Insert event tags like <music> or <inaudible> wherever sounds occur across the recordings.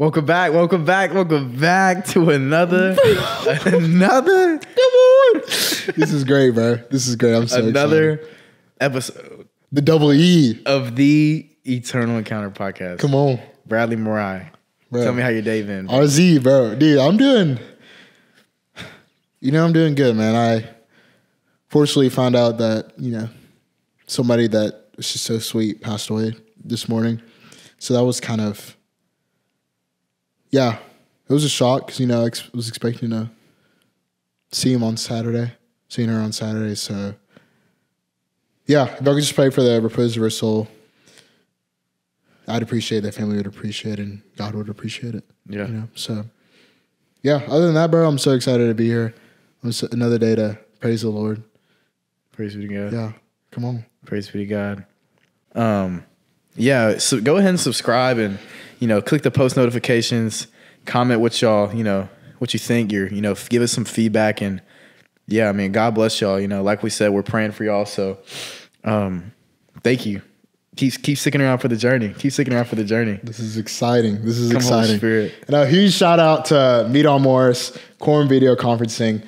Welcome back, welcome back, welcome back to another, <laughs> another, come on, This is great, bro. This is great. I'm so another excited. episode The double E. of the Eternal Encounter podcast. Come on. Bradley Morai. Bro. Tell me how your day been. RZ, bro. Dude, I'm doing you know I'm doing good, man. I fortunately found out that, you know, somebody that was just so sweet passed away this morning. So that was kind of yeah, it was a shock because you know I ex- was expecting to see him on Saturday, seeing her on Saturday. So yeah, if I could just pray for the repose of her soul, I'd appreciate that family would appreciate it and God would appreciate it. Yeah. You know, so yeah. Other than that, bro, I'm so excited to be here. It's another day to praise the Lord. Praise be to God. Yeah, come on. Praise be to God. Um, yeah. So go ahead and subscribe, and you know, click the post notifications. Comment what y'all, you know, what you think. You're, you know, give us some feedback, and yeah, I mean, God bless y'all. You know, like we said, we're praying for y'all. So, um, thank you. Keep keep sticking around for the journey. Keep sticking around for the journey. This is exciting. This is Come, Holy exciting. Spirit. And a huge shout out to Meet on Morris, Quorum Video Conferencing.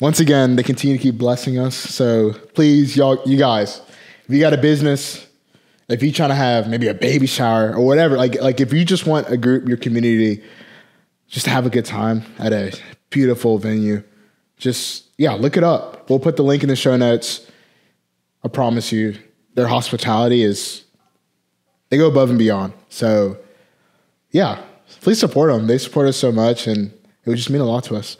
Once again, they continue to keep blessing us. So please, y'all, you guys, if you got a business, if you're trying to have maybe a baby shower or whatever, like like if you just want a group, your community, just to have a good time at a beautiful venue, just yeah, look it up. We'll put the link in the show notes. I promise you, their hospitality is they go above and beyond. So yeah, please support them. They support us so much, and it would just mean a lot to us.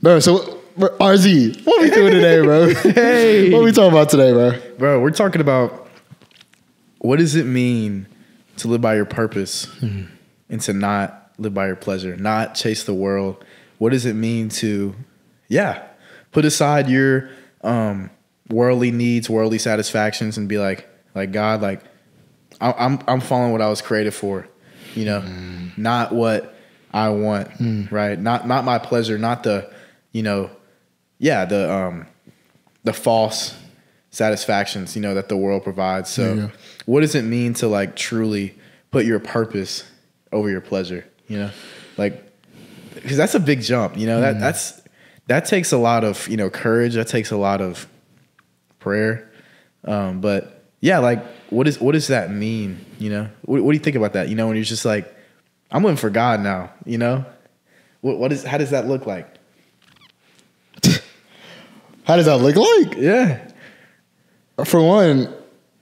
Bro, so RZ, what are we doing today, bro? <laughs> Hey. what are we talking about today, bro? Bro, we're talking about what does it mean to live by your purpose and to not live by your pleasure, not chase the world. What does it mean to, yeah, put aside your um, worldly needs, worldly satisfactions, and be like, like God, like I- I'm I'm following what I was created for, you know, not what I want, right? Not not my pleasure, not the, you know, yeah, the um, the false satisfactions, you know, that the world provides. So, Yeah. what does it mean to like truly put your purpose over your pleasure? You know, like because that's a big jump. You know that that's that takes a lot of you know courage. That takes a lot of prayer. Um, but yeah, like what is what does that mean? You know, what, what do you think about that? You know, when you're just like, I'm living for God now. You know, what what is how does that look like? <laughs> How does that look like? Yeah, For one,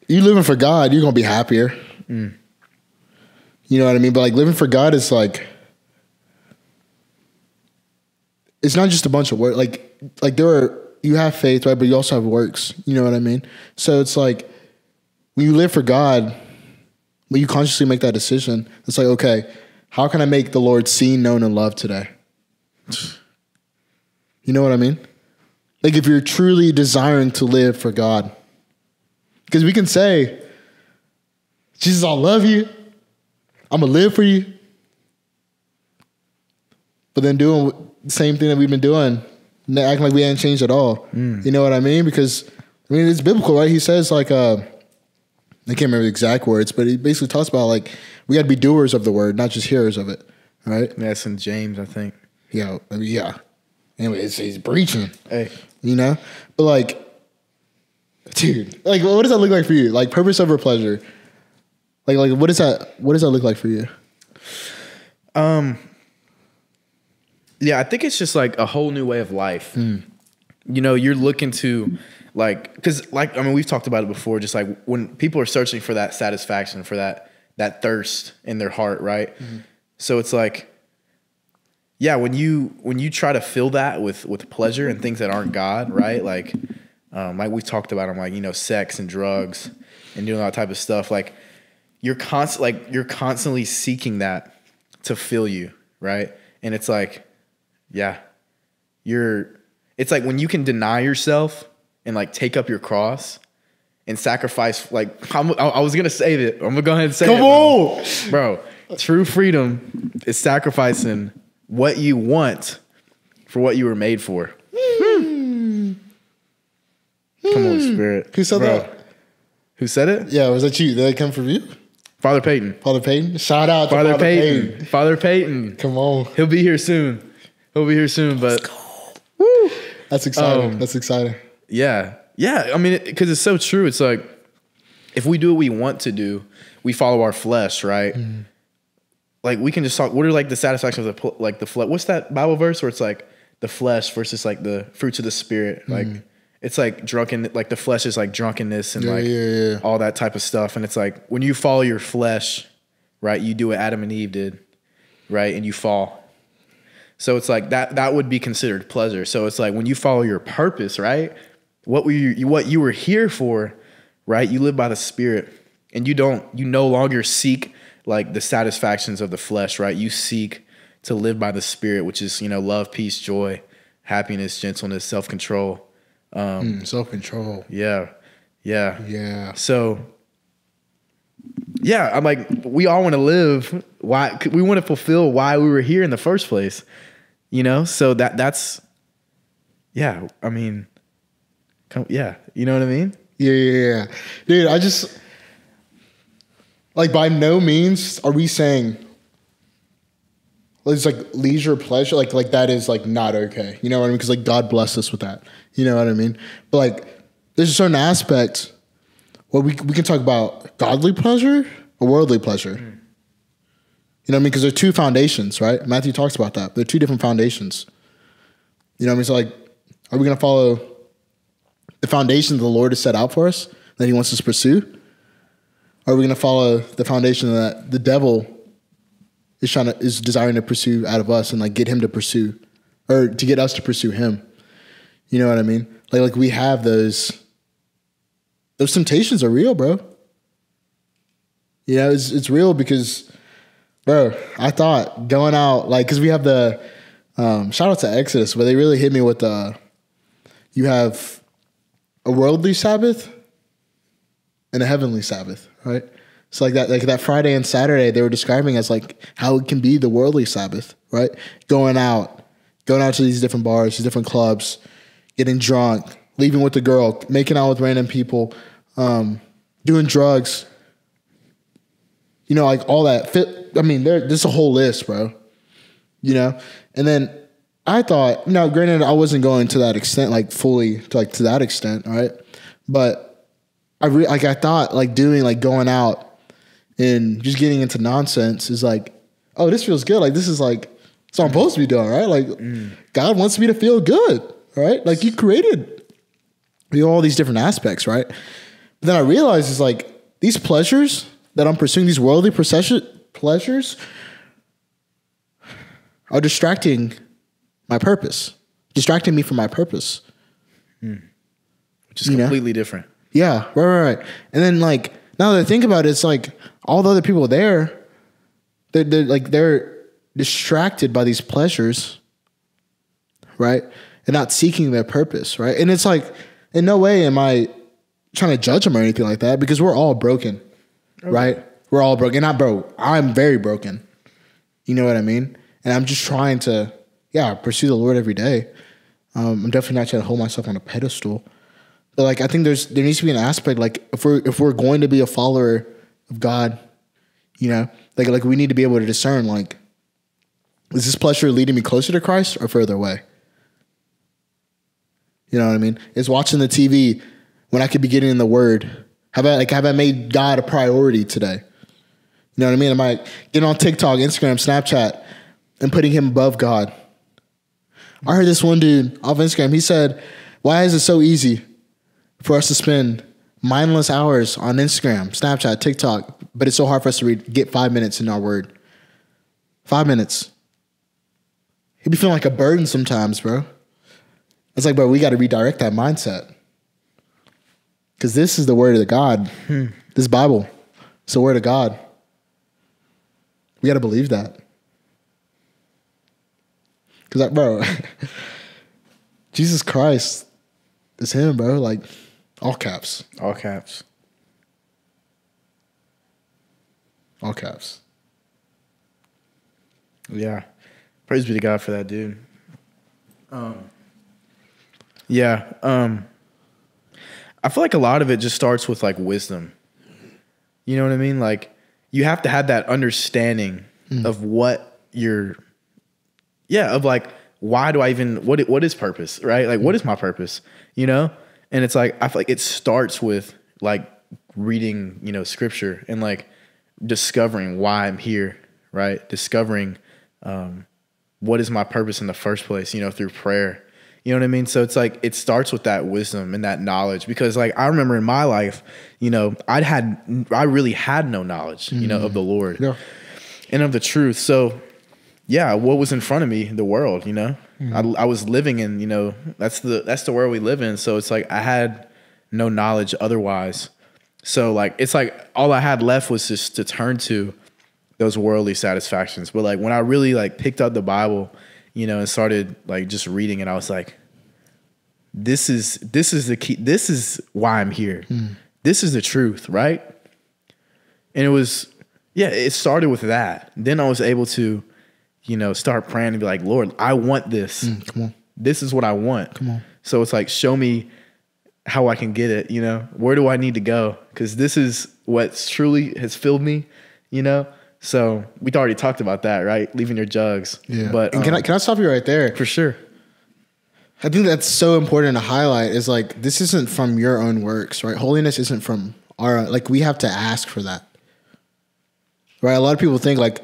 you living for God, you're gonna be happier. Mm. You know what I mean? But like living for God is like it's not just a bunch of work. Like like there are you have faith, right? But you also have works. You know what I mean? So it's like when you live for God, when you consciously make that decision, it's like, okay, how can I make the Lord seen, known, and loved today? You know what I mean? Like if you're truly desiring to live for God. Because we can say, Jesus, I love you. I'm gonna live for you. But then doing the same thing that we've been doing, acting like we hadn't changed at all. You know what I mean? Because I mean it's biblical, right? He says like uh I can't remember the exact words, but he basically talks about like we gotta be doers of the word, not just hearers of it. Right? that's in James, I think. Yeah. I mean, yeah. Anyway, it's, he's preaching Hey, you know but like dude like what does that look like for you like purpose over pleasure like like what does that what does that look like for you Um, yeah, I think it's just like a whole new way of life. You know, you're looking to like because like I mean we've talked about it before. Just like when people are searching for that satisfaction, for that that thirst in their heart, right? So it's like, yeah, when you when you try to fill that with with pleasure and things that aren't God, right? Like, um, like we've talked about, them, like you know, sex and drugs and doing all that type of stuff. Like, you're constant like you're constantly seeking that to fill you, right? And it's like, yeah, you're. It's like when you can deny yourself and like take up your cross and sacrifice. Like I'm, I was gonna say that. I'm gonna go ahead and say come it, on bro. True freedom is sacrificing what you want for what you were made for. Come on, Spirit. who said Bro. that Who said it? yeah was that you did that come from you Father Peyton. Father Peyton. Shout out to Father, Father, Peyton. Peyton. Father Peyton. Come on. He'll be here soon. He'll be here soon. But woo. That's exciting. Um, That's exciting. yeah, yeah. I mean, because it's so true. It's like if we do what we want to do, we follow our flesh, right? Mm-hmm. Like we can just talk. What are like the satisfaction of the like the flesh? What's that Bible verse where it's like the flesh versus like the fruits of the spirit? Like it's like drunken. Like the flesh is like drunkenness and. Yeah, like yeah, yeah. all that type of stuff. And it's like when you follow your flesh, right? You do what Adam and Eve did, right? And you fall. So it's like that that would be considered pleasure. So it's like when you follow your purpose, right? What were you what you were here for, right? You live by the spirit and you don't you no longer seek like the satisfactions of the flesh, right? You seek to live by the spirit, which is, you know, love, peace, joy, happiness, gentleness, self-control. Um, hmm, Self control. Yeah. Yeah. Yeah. So, yeah, I'm like, we all want to live. Why we want to fulfill why we were here in the first place, you know? So that that's, yeah. I mean, come, yeah, you know what I mean? Yeah, yeah, yeah. Dude, I just like by no means are we saying it's like leisure pleasure, like like that is like not okay. You know what I mean? Because like God bless us with that. You know what I mean? But like there's a certain aspect where we we can talk about godly pleasure or worldly pleasure. Mm. You know what I mean? Because there are two foundations, right? Matthew talks about that. There are two different foundations. You know what I mean? So like, are we gonna follow the foundation that the Lord has set out for us that He wants us to pursue? Or are we going to follow the foundation that the devil is trying to is desiring to pursue out of us and like get him to pursue, or to get us to pursue him? You know what I mean? Like like we have those. Those temptations are real, bro. You know, it's it's real because, bro. I thought going out like because we have the um, shout out to Exodus, but they really hit me with the. You have a worldly Sabbath and a heavenly Sabbath, right? So like that, like that Friday and Saturday, they were describing as like how it can be the worldly Sabbath, right? Going out, going out to these different bars, these different clubs, getting drunk, leaving with the girl, making out with random people, um, doing drugs. You know, like all that. Fit, I mean, there, there's a whole list, bro. You know, and then I thought, now, granted, I wasn't going to that extent, like fully, to like to that extent, right? But I re- like I thought, like doing, like going out and just getting into nonsense is like, oh, this feels good. Like this is like, it's I'm supposed to be doing, right? Like God wants me to feel good, right? Like He created me all these different aspects, right? But then I realized is like these pleasures that I'm pursuing, these worldly pleasures, are distracting my purpose, distracting me from my purpose. Hmm. Which is You know? completely different. Yeah, right, right, right. And then like now that I think about it, it's like all the other people there, they're, they're like they're distracted by these pleasures, right? And not seeking their purpose, right? And it's like, in no way am I trying to judge them or anything like that because we're all broken, right? We're all broken. Not broke. I'm very broken. You know what I mean? And I'm just trying to, yeah, pursue the Lord every day. Um, I'm definitely not trying to hold myself on a pedestal. But like I think there's there needs to be an aspect like if we're if we're going to be a follower of God, you know, like like we need to be able to discern like is this pleasure leading me closer to Christ or further away? You know what I mean? Is watching the TV when I could be getting in the Word. Have I like have I made God a priority today? You know what I mean? Am I getting on TikTok, Instagram, Snapchat, and putting Him above God? I heard this one dude off Instagram. He said, "Why is it so easy for us to spend mindless hours on Instagram, Snapchat, TikTok, but it's so hard for us to read, get five minutes in our Word? Five minutes. It'd be feeling like a burden sometimes, bro. It's like, bro, we got to redirect that mindset. Because this is the word of the God. Hmm. This Bible, it's the word of God. We got to believe that. Because, bro, <laughs> Jesus Christ is Him, bro. Like, all caps. All caps. All caps. Yeah. Praise be to God for that, dude. Um, yeah. Um, I feel like a lot of it just starts with like wisdom. You know what I mean? Like you have to have that understanding of what you're yeah of like why do i even what what is purpose right like what is my purpose you know and it's like i feel like it starts with like reading you know scripture and like discovering why i'm here right discovering um what is my purpose in the first place you know through prayer you know what i mean so it's like it starts with that wisdom and that knowledge because like i remember in my life you know i'd had i really had no knowledge you know of the lord Yeah. and of the truth. So, yeah, what was in front of me, the world, you know, I, I was living in, you know, that's the that's the world we live in. So it's like I had no knowledge otherwise. So like it's like all I had left was just to turn to those worldly satisfactions. But like when I really like picked up the Bible, you know, and started like just reading it, I was like, this is this is the key. This is why I'm here. Hmm. This is the truth, right? And it was, yeah, it started with that. Then I was able to, you know, start praying and be like, Lord, I want this. Hmm, come on. This is what I want. Come on. So it's like, show me how I can get it, you know? Where do I need to go? Because this is what truly has filled me, you know? So we already talked about that, right? Leaving your jugs. Yeah. But can um, I can I stop you right there? for sure. I think that's so important to highlight is like this isn't from your own works, right? Holiness isn't from our like we have to ask for that. Right? A lot of people think like,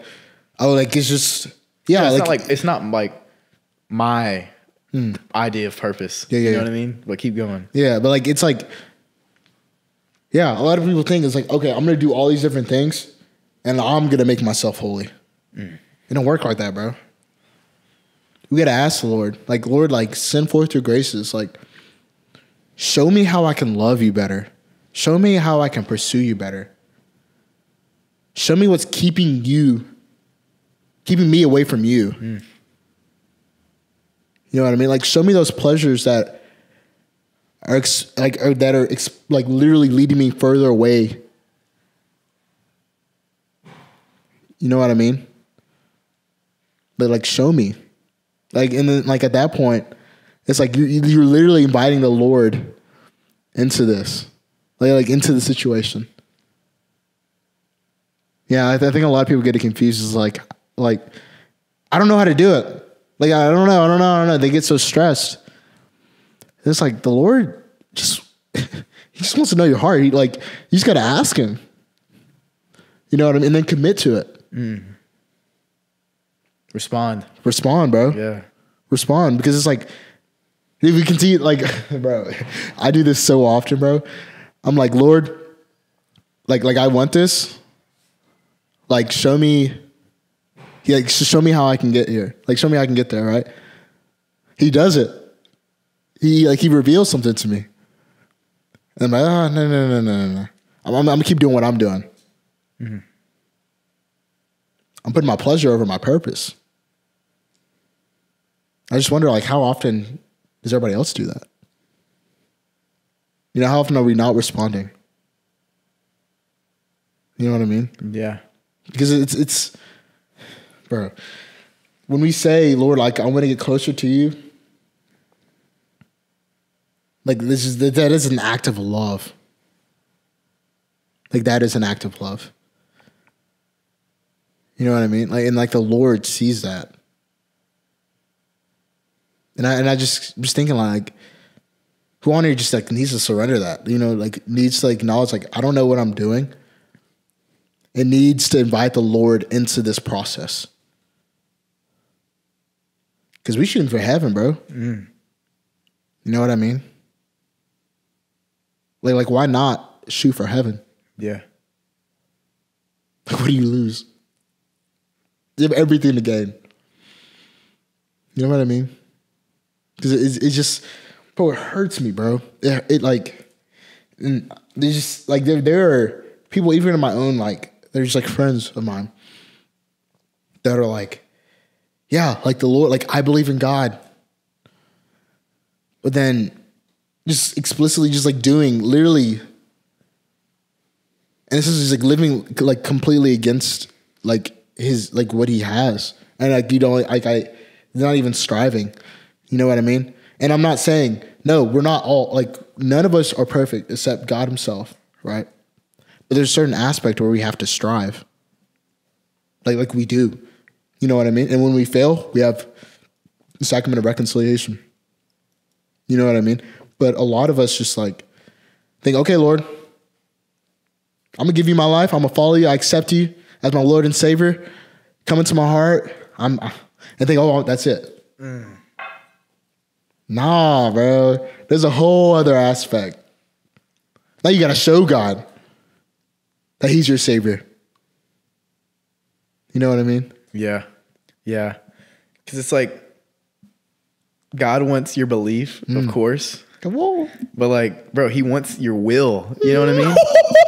oh, like it's just yeah, it's like, not like it's not like my idea of purpose. Yeah, yeah, You know yeah. what I mean? But keep going. yeah, but like it's like yeah, a lot of people think it's like, okay, I'm gonna do all these different things and I'm gonna make myself holy. Mm. It don't work like that, bro. We gotta ask the Lord. Like, Lord, like send forth your graces. Like, show me how I can love you better. Show me how I can pursue you better. Show me what's keeping you, keeping me away from you. Mm. You know what I mean? Like, show me those pleasures that are ex- like are, that are ex- like literally leading me further away. You know what I mean? But like, show me, like, and then like at that point, it's like you you're literally inviting the Lord into this, like like into the situation. Yeah, I, th- I think a lot of people get it confused. Is like, like, I don't know how to do it. Like, I don't know, I don't know, I don't know. They get so stressed. It's like the Lord just <laughs> He just wants to know your heart. He like you just gotta ask him. You know what I mean? And then commit to it. Mm. Respond. Respond, bro. Yeah. Respond. Because it's like if we continue like <laughs> bro, I do this so often, bro. I'm like, Lord, like like I want this. Like show me he like show me how I can get here. Like show me how I can get there, right? He does it. He like he reveals something to me. And I'm like, oh no, no, no, no, no, no. I'm, I'm, I'm gonna keep doing what I'm doing. Mm-hmm. I'm putting my pleasure over my purpose. I just wonder, like, how often does everybody else do that? You know, how often are we not responding? You know what I mean? Yeah. Because it's it's, bro. When we say, Lord, like, I want to get closer to you, like this is that is an act of love. Like that is an act of love. You know what I mean? Like and like the Lord sees that. And I and I just just thinking like who on here just like needs to surrender that, you know, like needs to acknowledge like I don't know what I'm doing. It needs to invite the Lord into this process. Cause we shooting for heaven, bro. Mm. You know what I mean? Like, like why not shoot for heaven? Yeah. Like, what do you lose? You have everything to gain. You know what I mean? Because it, it just, bro, it hurts me, bro. It, it like, and there's just like there there are people even in my own like there's like friends of mine that are like, yeah, like the Lord, like I believe in God, but then just explicitly just like doing literally and this is just like living like completely against like his like what he has. And like you don't like i not even striving. You know what i mean? And i'm not saying no we're not all like none of us are perfect except god himself right? But there's a certain aspect where we have to strive. Like like we do. You know what I mean? And when we fail, we have the sacrament of reconciliation. You know what I mean? But a lot of us just like think, okay, Lord, I'm gonna give you my life. I'm gonna follow you. I accept you as my Lord and Savior. Come into my heart. I'm and think, oh, that's it. Mm. Nah, bro. There's a whole other aspect. Now you gotta show God that He's your Savior. You know what I mean? Yeah. Yeah. Cause it's like God wants your belief, of mm. course. Come on. But like, bro, he wants your will. You know what I mean? <laughs>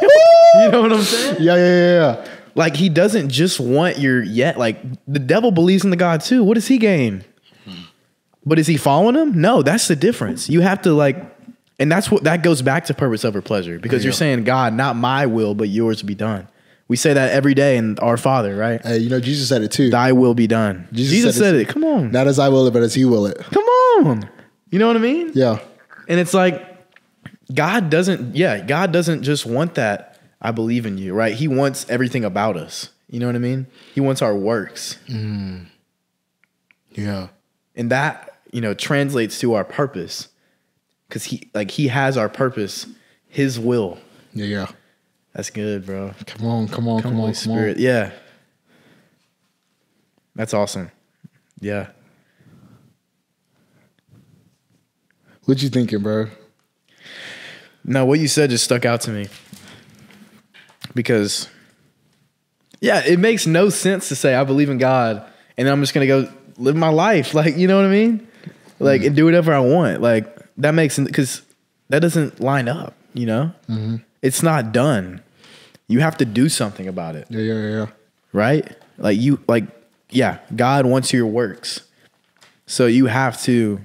<laughs> you know what I'm saying? Yeah, yeah, yeah, yeah. Like he doesn't just want your yet. Like the devil believes in the God too. What does he gain? But is he following him? No, that's the difference. You have to like, and that's what that goes back to purpose over pleasure because you're saying, God, not my will, but yours be done. We say that every day in our Father, right? Hey, you know Jesus said it too. Thy will be done. Jesus, said, it. Come on. Not as I will it, but as He will it. Come on. You know what I mean? Yeah. And it's like God doesn't, yeah, God doesn't just want that. I believe in you, right? He wants everything about us. You know what I mean? He wants our works. Mm. Yeah. And that, you know, translates to our purpose. Cause he like he has our purpose, his will. Yeah, yeah. That's good, bro. Come on, come on, come, Holy on, come Spirit. on. Yeah. That's awesome. Yeah. What you thinking, bro? No, what you said just stuck out to me. Because yeah, it makes no sense to say I believe in God and then I'm just gonna go live my life. <laughs> Like, you know what I mean? Like mm-hmm. and do whatever I want. Like that makes because that doesn't line up, you know? Mm-hmm. It's not done. You have to do something about it, Yeah, yeah, yeah, right? Like you like yeah, God wants your works. So you have to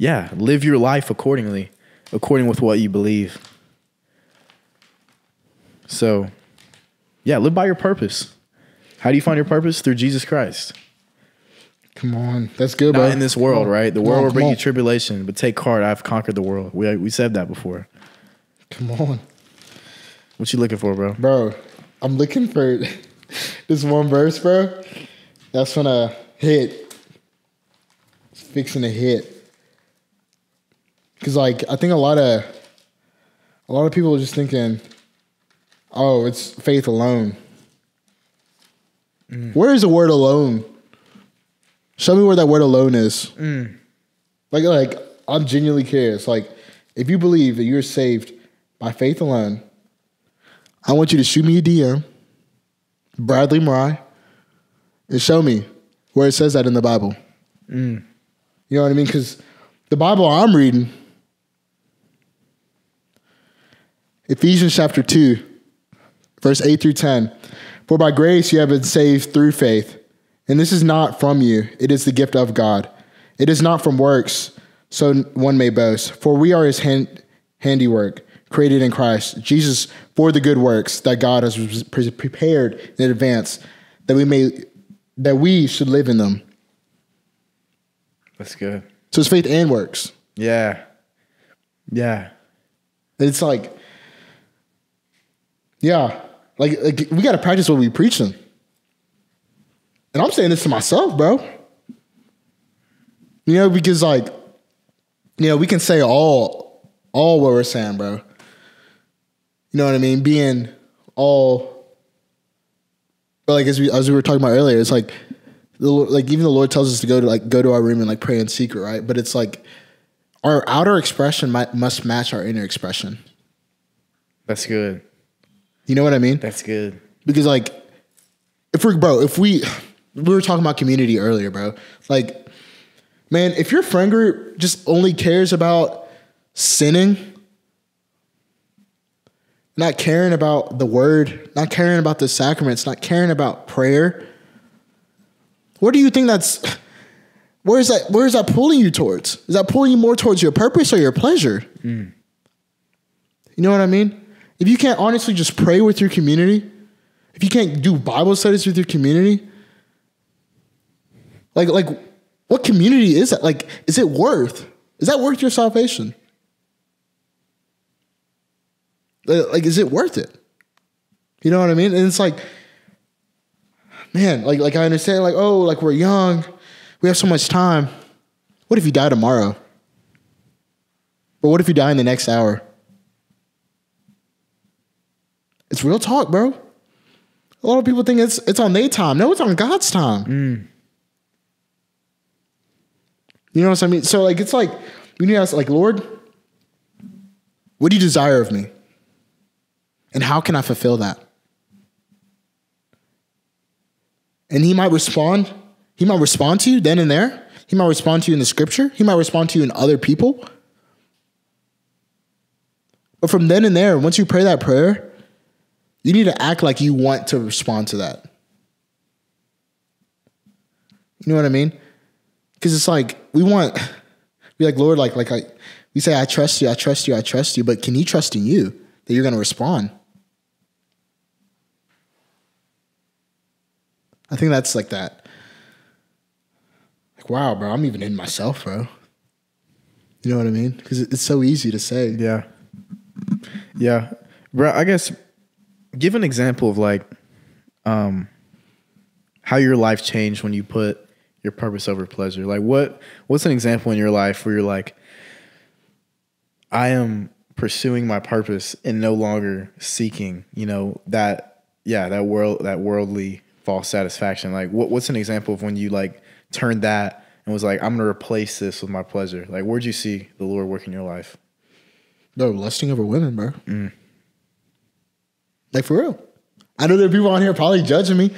yeah, live your life accordingly, according with what you believe. So, yeah, live by your purpose. How do you find your purpose? Through Jesus Christ. Come on. That's good, Not bro. in this world, right? The world on, will bring you tribulation, but take heart, I've conquered the world. We we said that before. Come on. What you looking for, bro? Bro, I'm looking for <laughs> this one verse, bro. That's gonna hit. It's fixing to hit. Cause like I think a lot of a lot of people are just thinking, oh, it's faith alone. Mm. Where is the word alone? Show me where that word alone is. Mm. Like, like I'm genuinely curious. Like, if you believe that you're saved by faith alone, I want you to shoot me a DM, Bradley Marai, and show me where it says that in the Bible. Mm. You know what I mean? Because the Bible I'm reading, Ephesians chapter 2, verse 8 through 10. For by grace you have been saved through faith. And this is not from you, it is the gift of God. It is not from works, so one may boast. For we are his hand, handiwork, created in Christ Jesus for the good works that God has prepared in advance, that we may that we should live in them. That's good. So it's faith and works. Yeah. Yeah. It's like, yeah, like, like we got to practice what we preaching. And I'm saying this to myself, bro. You know, because like, you know, we can say all, all what we're saying, bro. You know what I mean? Being all, but like as we as we were talking about earlier, it's like, the like even the Lord tells us to go to like go to our room and like pray in secret, right? But it's like our outer expression might, must match our inner expression. That's good. You know what I mean? That's good. Because like, if we're bro, if we we were talking about community earlier, bro. Like, man, if your friend group just only cares about sinning, not caring about the word, not caring about the sacraments, not caring about prayer, where do you think that's? Where is that? Where is that pulling you towards? Is that pulling you more towards your purpose or your pleasure? You know what I mean? If you can't honestly just pray with your community, if you can't do Bible studies with your community, like like what community is that? Like, is it worth? Is that worth your salvation? Like, is it worth it? You know what I mean? And it's like, man, like like I understand, like oh, like we're young, we have so much time. What if you die tomorrow? But what if you die in the next hour? It's real talk, bro. A lot of people think it's it's on their time. No, it's on God's time. Mm. You know what I mean? So like it's like need to ask like, Lord, what do you desire of me? And how can I fulfill that? And he might respond, he might respond to you then and there. He might respond to you in the scripture. He might respond to you in other people. But from then and there, once you pray that prayer, you need to act like you want to respond to that. You know what I mean? Because it's like we want, be like Lord, like like I, we say I trust you, I trust you, I trust you. But can He trust in you that you're to respond? I think that's like that. Like wow, bro, I'm even in myself, bro. You know what I mean? Because it's so easy to say. Yeah. Yeah. Bro, I guess give an example of like um how your life changed when you put your purpose over pleasure. Like what what's an example in your life where you're like I am pursuing my purpose and no longer seeking, you know, that yeah, that world that worldly false satisfaction. Like what what's an example of when you like turned that and was like I'm to replace this with my pleasure. Like where'd you see the Lord work in your life? No, lusting over women, bro. Mm. Like for real. I know there are people on here probably judging me,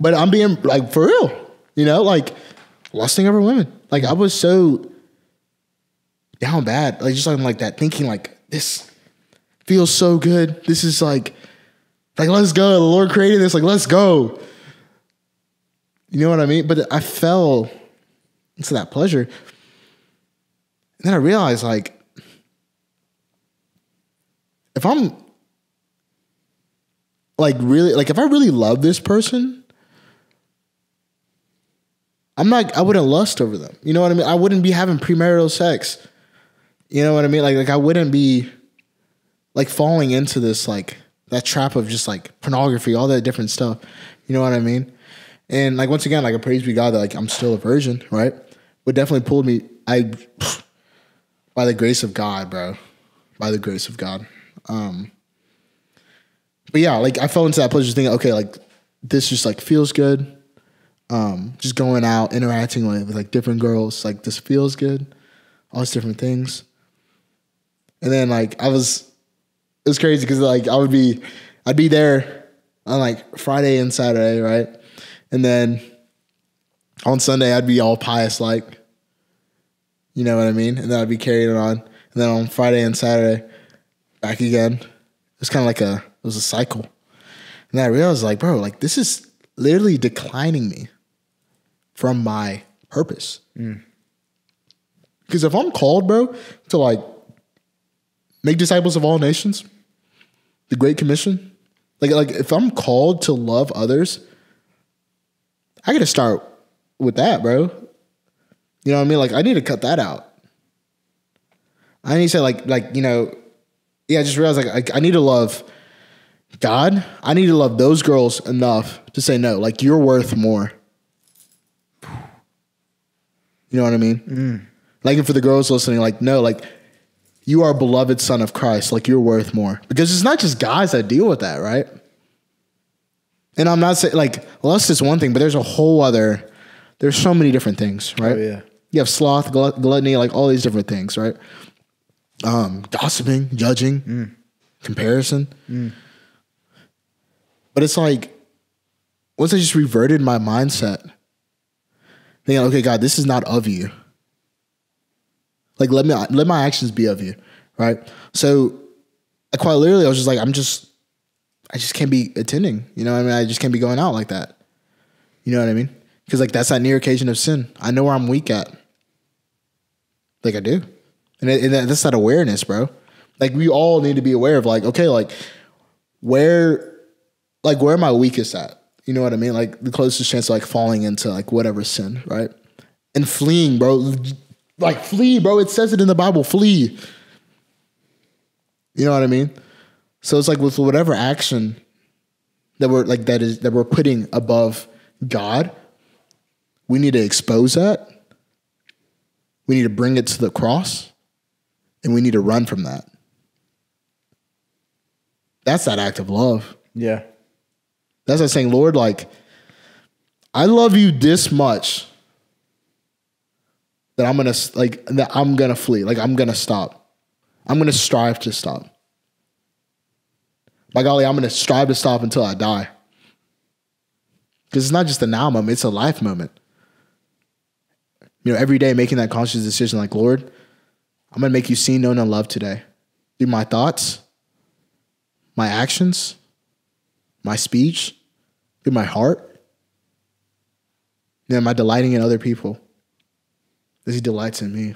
but I'm being like for real. You know, like lusting over women. Like I was so down bad, like just something like that, thinking like this feels so good. This is like, like let's go. The Lord created this. Like let's go. You know what I mean? But I fell into that pleasure, and then I realized like if I'm like really like if I really love this person, I'm not I wouldn't lust over them. You know what I mean? I wouldn't be having premarital sex. You know what I mean? Like like I wouldn't be like falling into this like that trap of just like pornography, all that different stuff. You know what I mean? And like once again, like I praise be God that like I'm still a virgin, right? But definitely pulled me I <sighs> by the grace of God, bro. By the grace of God. Um but yeah, like I fell into that pleasure thinking, okay, like this just like feels good. Um, just going out, interacting with, with like different girls, like this feels good, all these different things. And then like I was, it was crazy because like I would be, I'd be there on like Friday and Saturday, right? And then on Sunday I'd be all pious like, you know what I mean? And then I'd be carrying it on. And then on Friday and Saturday, back again. It's kind of like a it was a cycle. And I realized like, bro, like this is literally declining me from my purpose. Mm. Because if I'm called, bro, to like make disciples of all nations, the Great Commission, like like if I'm called to love others, I got to start with that, bro. You know what I mean? Like I need to cut that out. I need to say like like you know, yeah. I just realized like I, I need to love God. I need to love those girls enough to say no. Like you're worth more. You know what I mean? Mm. Like and for the girls listening, like no, like you are a beloved son of Christ. Like you're worth more because it's not just guys that deal with that, right? And I'm not saying like lust is one thing, but there's a whole other. There's so many different things, right? Oh, yeah. You have sloth, glut- gluttony, like all these different things, right? Um, gossiping, judging, comparison. But it's like once I just reverted my mindset, thinking, okay, God, this is not of you. Like let me let my actions be of you, right? So, I quite literally, I was just like, I'm just, I just can't be attending. You know what I mean? I just can't be going out like that. You know what I mean? Because like that's that near occasion of sin. I know where I'm weak at. Like I do, and, it, and that- that's that awareness, bro. Like we all need to be aware of like, okay, like where, like where am I weakest at? You know what I mean? Like the closest chance of like falling into like whatever sin, right? And fleeing, bro. Like flee, bro. It says it in the Bible. Flee. You know what I mean? So it's like with whatever action that we're like that is that we're putting above God, we need to expose that. We need to bring it to the cross and we need to run from that. That's that act of love. Yeah. That's like saying, Lord, like, I love you this much that I'm gonna like that I'm gonna flee. Like I'm gonna stop. I'm gonna strive to stop. By golly, I'm gonna strive to stop until I die. Because it's not just a now moment, it's a life moment. You know, every day making that conscious decision, like, Lord, I'm gonna make you seen, known, and loved today. Through my thoughts, my actions, my speech, through my heart. And am I delighting in other people? As he delights in me.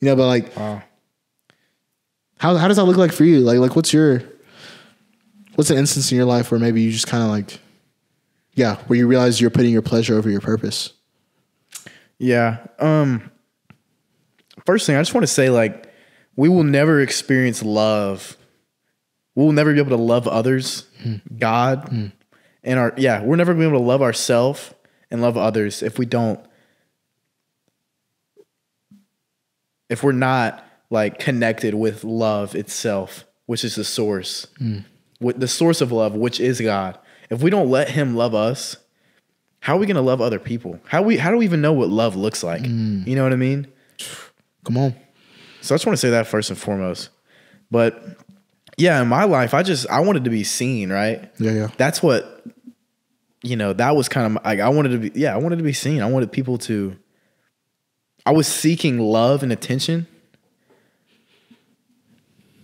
You know, but like Wow. how how does that look like for you? Like like what's your what's an instance in your life where maybe you just kind of like yeah, where you realize you're putting your pleasure over your purpose? Yeah. Um first thing I just want to say like we will never experience love. We'll never be able to love others, God, and our yeah, we're never going to be able to love ourselves and love others if we don't if we're not like connected with love itself, which is the source. Hmm. With the source of love, which is God. If we don't let him love us, how are we going to love other people? How we how do we even know what love looks like? Hmm. You know what I mean? <sighs> Come on. So I just want to say that first and foremost. But yeah, in my life, I just I wanted to be seen, right? Yeah, yeah. That's what you know, that was kind of like I wanted to be yeah, I wanted to be seen. I wanted people to I was seeking love and attention.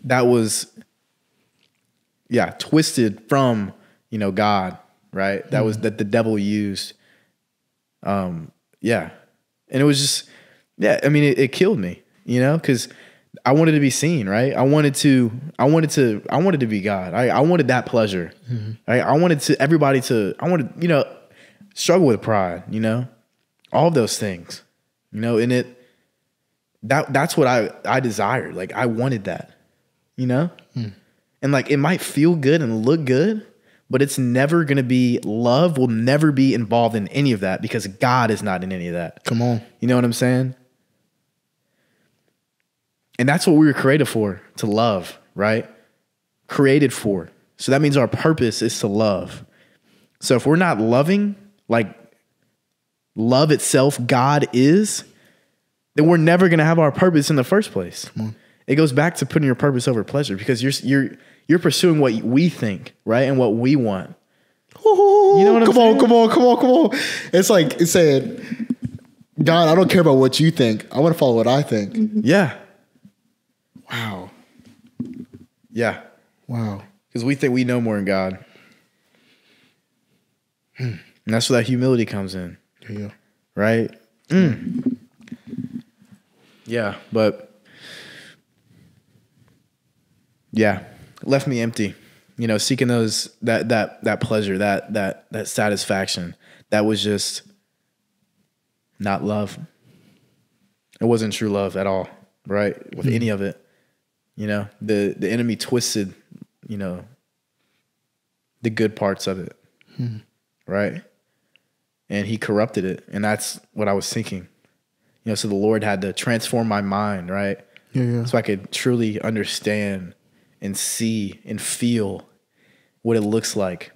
That was yeah, twisted from, you know, God, right? That was that the devil used. Um, yeah. And it was just yeah, I mean it, it killed me, you know, because I wanted to be seen, right? I wanted to, I wanted to, I wanted to be God. I, I wanted that pleasure. Mm-hmm. I, I wanted to everybody to, I wanted, you know, struggle with pride, you know, all of those things, you know, and it, that that's what I I desired. Like I wanted that, you know, hmm. and like it might feel good and look good, but it's never gonna be love. Will never be involved in any of that because God is not in any of that. Come on. You know what I'm saying? And that's what we were created for to love, right? Created for. So that means our purpose is to love. So if we're not loving like love itself, God is, then we're never going to have our purpose in the first place. It goes back to putting your purpose over pleasure because you're you're you're pursuing what we think, right? And what we want. You know what I'm come saying? on, come on, come on, come on. It's like it's saying, God, I don't care about what you think. I want to follow what I think. Yeah. Wow. Yeah. Wow. Because we think we know more than God. And that's where that humility comes in, Yeah, right? Mm. Yeah, but yeah, left me empty. You know, seeking those that that that pleasure, that that that satisfaction. That was just not love. It wasn't true love at all, right? With any of it. You know, the the enemy twisted, you know, the good parts of it. Hmm. Right? And he corrupted it. And that's what I was thinking. You know, so the Lord had to transform my mind, right? Yeah, yeah. So I could truly understand and see and feel what it looks like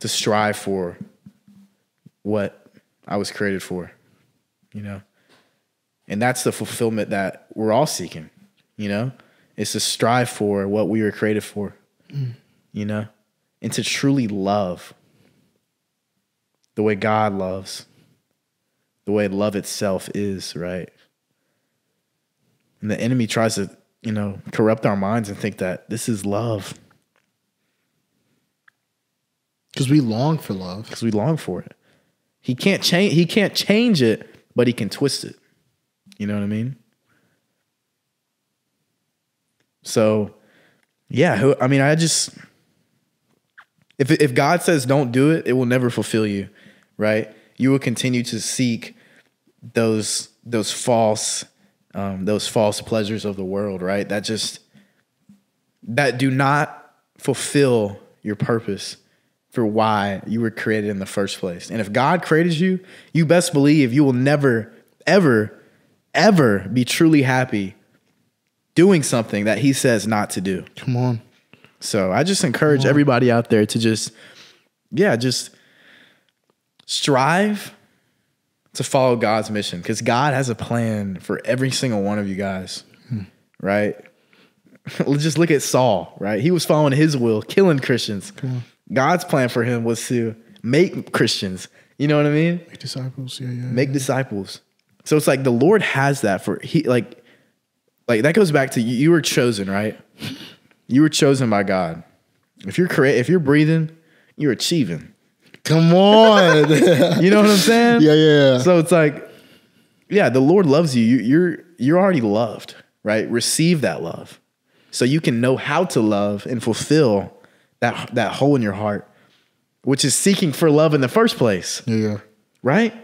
to strive for what I was created for, you know? And that's the fulfillment that we're all seeking, you know? It's to strive for what we were created for, mm. you know? And to truly love the way God loves, the way love itself is, right? And the enemy tries to, you know, corrupt our minds and think that this is love Because we long for love. because we long for it. He can't change. He can't change it, but he can twist it. You know what I mean? So, yeah. who- I mean, I just if if God says don't do it, it will never fulfill you, right? You will continue to seek those those false um, those false pleasures of the world, right? That just that do not fulfill your purpose for why you were created in the first place. And if God created you, you best believe you will never, ever, ever be truly happy doing something that He says not to do. Come on. So I just encourage everybody out there to just, yeah, just strive to follow God's mission because God has a plan for every single one of you guys, hmm. right? Let's <laughs> just look at Saul, right? He was following his will, killing Christians. God's plan for him was to make Christians. You know what I mean? Make disciples. Yeah, yeah. Make disciples. So it's like the Lord has that for he like like that goes back to you, you were chosen, right? You were chosen by God. If you're correct, if you're breathing, you're achieving. Come on. <laughs> You know what I'm saying? yeah, yeah. So it's like, yeah, the Lord loves you. you. You're you're already loved, right? Receive that love, so you can know how to love and fulfill that that hole in your heart, which is seeking for love in the first place, yeah, yeah. right?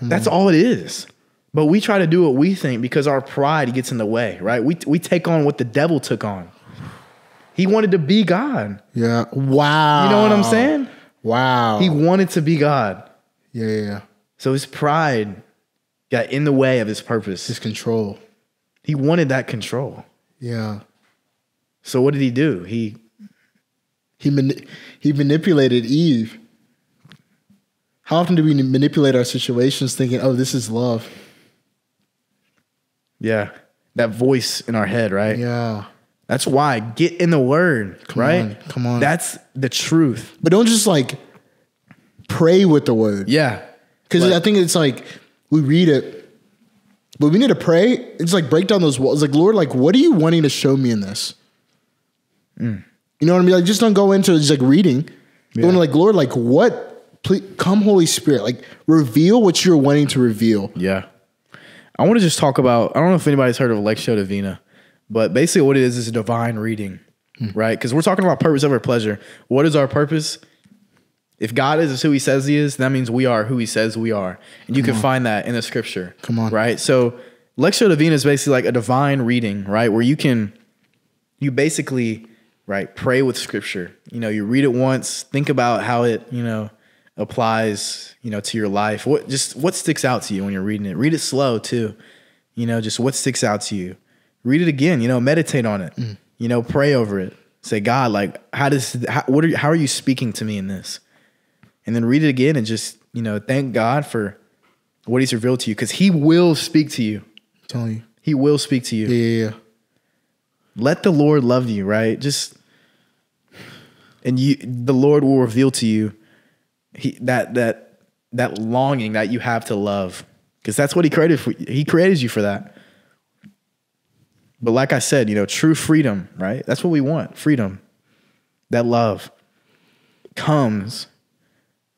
That's all it is. But we try to do what we think because our pride gets in the way, right? We we take on what the devil took on. He wanted to be God. Yeah. Wow. You know what I'm saying? Wow. He wanted to be God. yeah, yeah, yeah. So his pride got in the way of his purpose. His control. He wanted that control. Yeah. So what did he do? He He mani- he manipulated Eve. How often do we manipulate our situations thinking, "Oh, this is love"? Yeah, that voice in our head, right? Yeah. That's why get in the word, right? on, come on. That's the truth. But don't just like pray with the word. Yeah. Because Like- I think it's like we read it, but we need to pray. It's like break down those walls. Like Lord, like what are you wanting to show me in this? Mm. You know what I mean? Like just don't go into just like reading. Yeah. Going like Lord, like what? Please come, Holy Spirit, like reveal what you're wanting to reveal. Yeah. I want to just talk about I don't know if anybody's heard of Lectio Divina, but basically what it is is a divine reading, hmm. right? Because we're talking about purpose over pleasure. What is our purpose? If God is who he says he is, that means we are who he says we are. And you can find that in the scripture. Come on. Right? So Lectio Divina is basically like a divine reading, right? Where you can you basically right pray with scripture. You know, you read it once, think about how it, you know, applies, you know, to your life. What just what sticks out to you when you're reading it? Read it slow too. You know, just what sticks out to you. Read it again, you know, meditate on it. Mm. You know, pray over it. Say, God, like how does how, what are you, how are you speaking to me in this? And then read it again and just, you know, thank God for what he's revealed to you cuz he will speak to you. I'm telling you. He will speak to you Yeah, yeah, yeah. let the Lord love you, right? Just and you the Lord will reveal to you he, that that that longing that you have to love because that's what he created for you. he created you for that. But like I said, you know, true freedom, right? That's what we want. Freedom. That love comes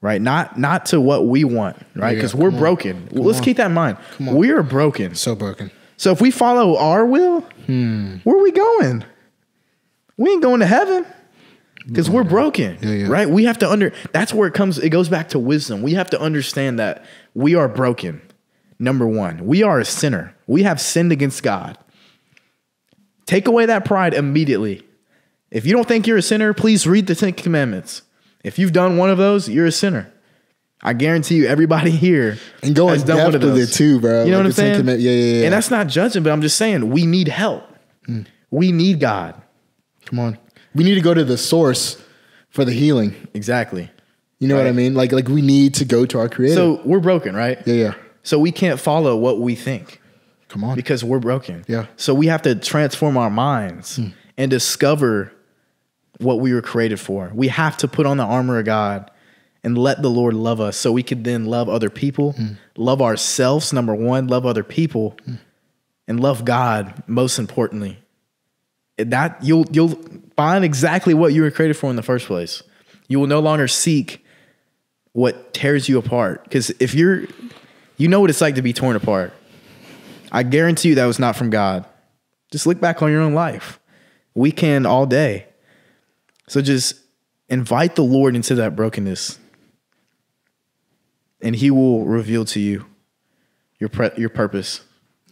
right not not to what we want, right? Yeah, Because we're come on. broken. Let's on. keep that in mind. We are broken. So broken. So if we follow our will, hmm. where are we going? We ain't going to heaven because we're broken, Yeah, yeah. right? We have to under. That's where it comes. It goes back to wisdom. We have to understand that we are broken. Number one, we are a sinner. We have sinned against God. Take away that pride immediately. If you don't think you're a sinner, please read the Ten Commandments. If you've done one of those, you're a sinner. I guarantee you, everybody <laughs> here And go has done one of with those. it too, bro. You know Like what I'm saying? Command- yeah, yeah, yeah. And that's not judging, but I'm just saying we need help. Mm. We need God. Come on. We need to go to the source for the healing. Exactly. You know what I mean? Like like we need to go to our creator. So we're broken, right? yeah, yeah. So we can't follow what we think Come on. because we're broken. Yeah. So we have to transform our minds hmm. and discover what we were created for. We have to put on the armor of God and let the Lord love us so we could then love other people, hmm. love ourselves, number one, love other people, hmm. and love God most importantly. That you'll you'll find exactly what you were created for in the first place. You will no longer seek what tears you apart. Because if you're you know what it's like to be torn apart. I guarantee you that was not from God. Just look back on your own life. Weekend all day. So just invite the Lord into that brokenness. And he will reveal to you your pre- your purpose.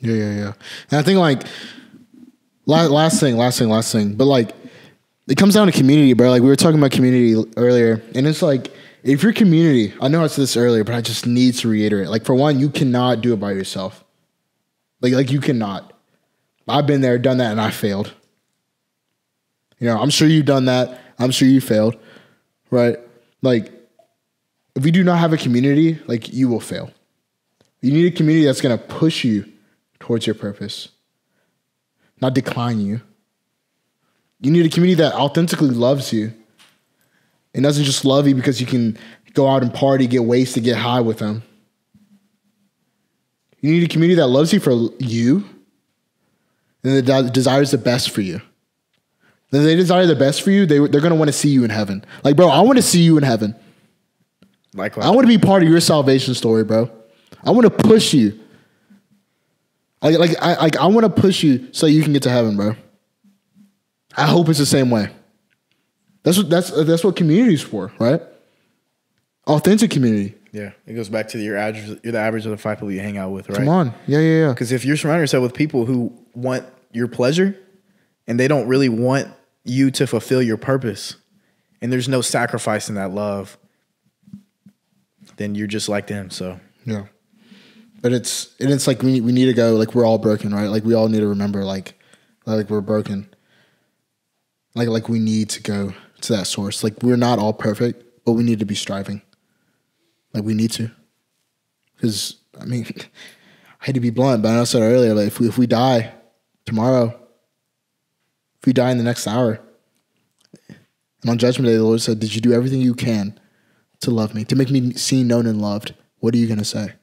Yeah, yeah, yeah. And I think like last, last thing, last thing, last thing. But like it comes down to community, bro. Like we were talking about community earlier, and it's like if your community, I know I said this earlier, but I just need to reiterate. Like for one, you cannot do it by yourself. Like like you cannot. I've been there, done that, and I failed. You know, I'm sure you've done that. I'm sure you failed, right? Like if you do not have a community, like you will fail. You need a community that's going to push you towards your purpose, not decline you. You need a community that authentically loves you and doesn't just love you because you can go out and party, get wasted, get high with them. You need a community that loves you for you and that desires the best for you. Then they desire the best for you, they, they're going to want to see you in heaven. Like, bro, I want to see you in heaven. Likewise. I want to be part of your salvation story, bro. I want to push you. Like, like I, like, I want to push you so you can get to heaven, bro. I hope it's the same way. That's what that's uh, that's what community's for, right? Authentic community. Yeah, it goes back to your average. You're the average of the five people you hang out with, right? Come on, yeah, yeah, yeah. Because if you're surrounding yourself with people who want your pleasure, and they don't really want you to fulfill your purpose, and there's no sacrifice in that love, then you're just like them. So Yeah. But it's and it's like we we need to go like we're all broken, right? Like we all need to remember like like we're broken. Like like we need to go to that source. Like we're not all perfect, but we need to be striving. Like we need to. Cuz I mean <laughs> I hate to be blunt, but I said earlier like if we if we die tomorrow if we die in the next hour and on judgment day the Lord said, "Did you do everything you can to love me, to make me seen, known and loved?" What are you going to say?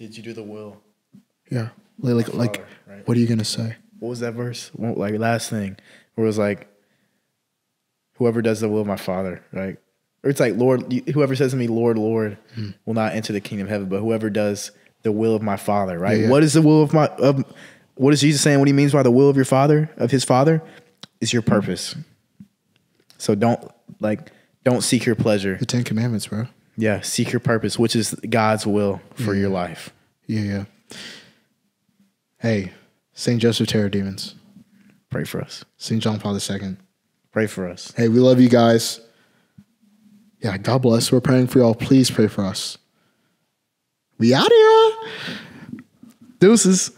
Did you do the will? Yeah. Like like, like right. what are you gonna say? What was that verse? Well, Like last thing, where it was like, whoever does the will of my Father, right? Or it's like Lord, whoever says to me, Lord, Lord, Hmm. will not enter the kingdom of heaven, but whoever does the will of my Father, right? Yeah, yeah. What is the will of my? Of, what is Jesus saying? What he means by the will of your Father, of His Father, is your purpose. So don't like, don't seek your pleasure. The Ten Commandments, bro. Yeah, seek your purpose, which is God's will for your life. Yeah, yeah. Hey, Saint Joseph Terror Demons, Pray for us. Saint John Paul II. Pray for us. Hey, we love you guys. Yeah, God bless. We're praying for y'all. Please pray for us. We out here. Deuces.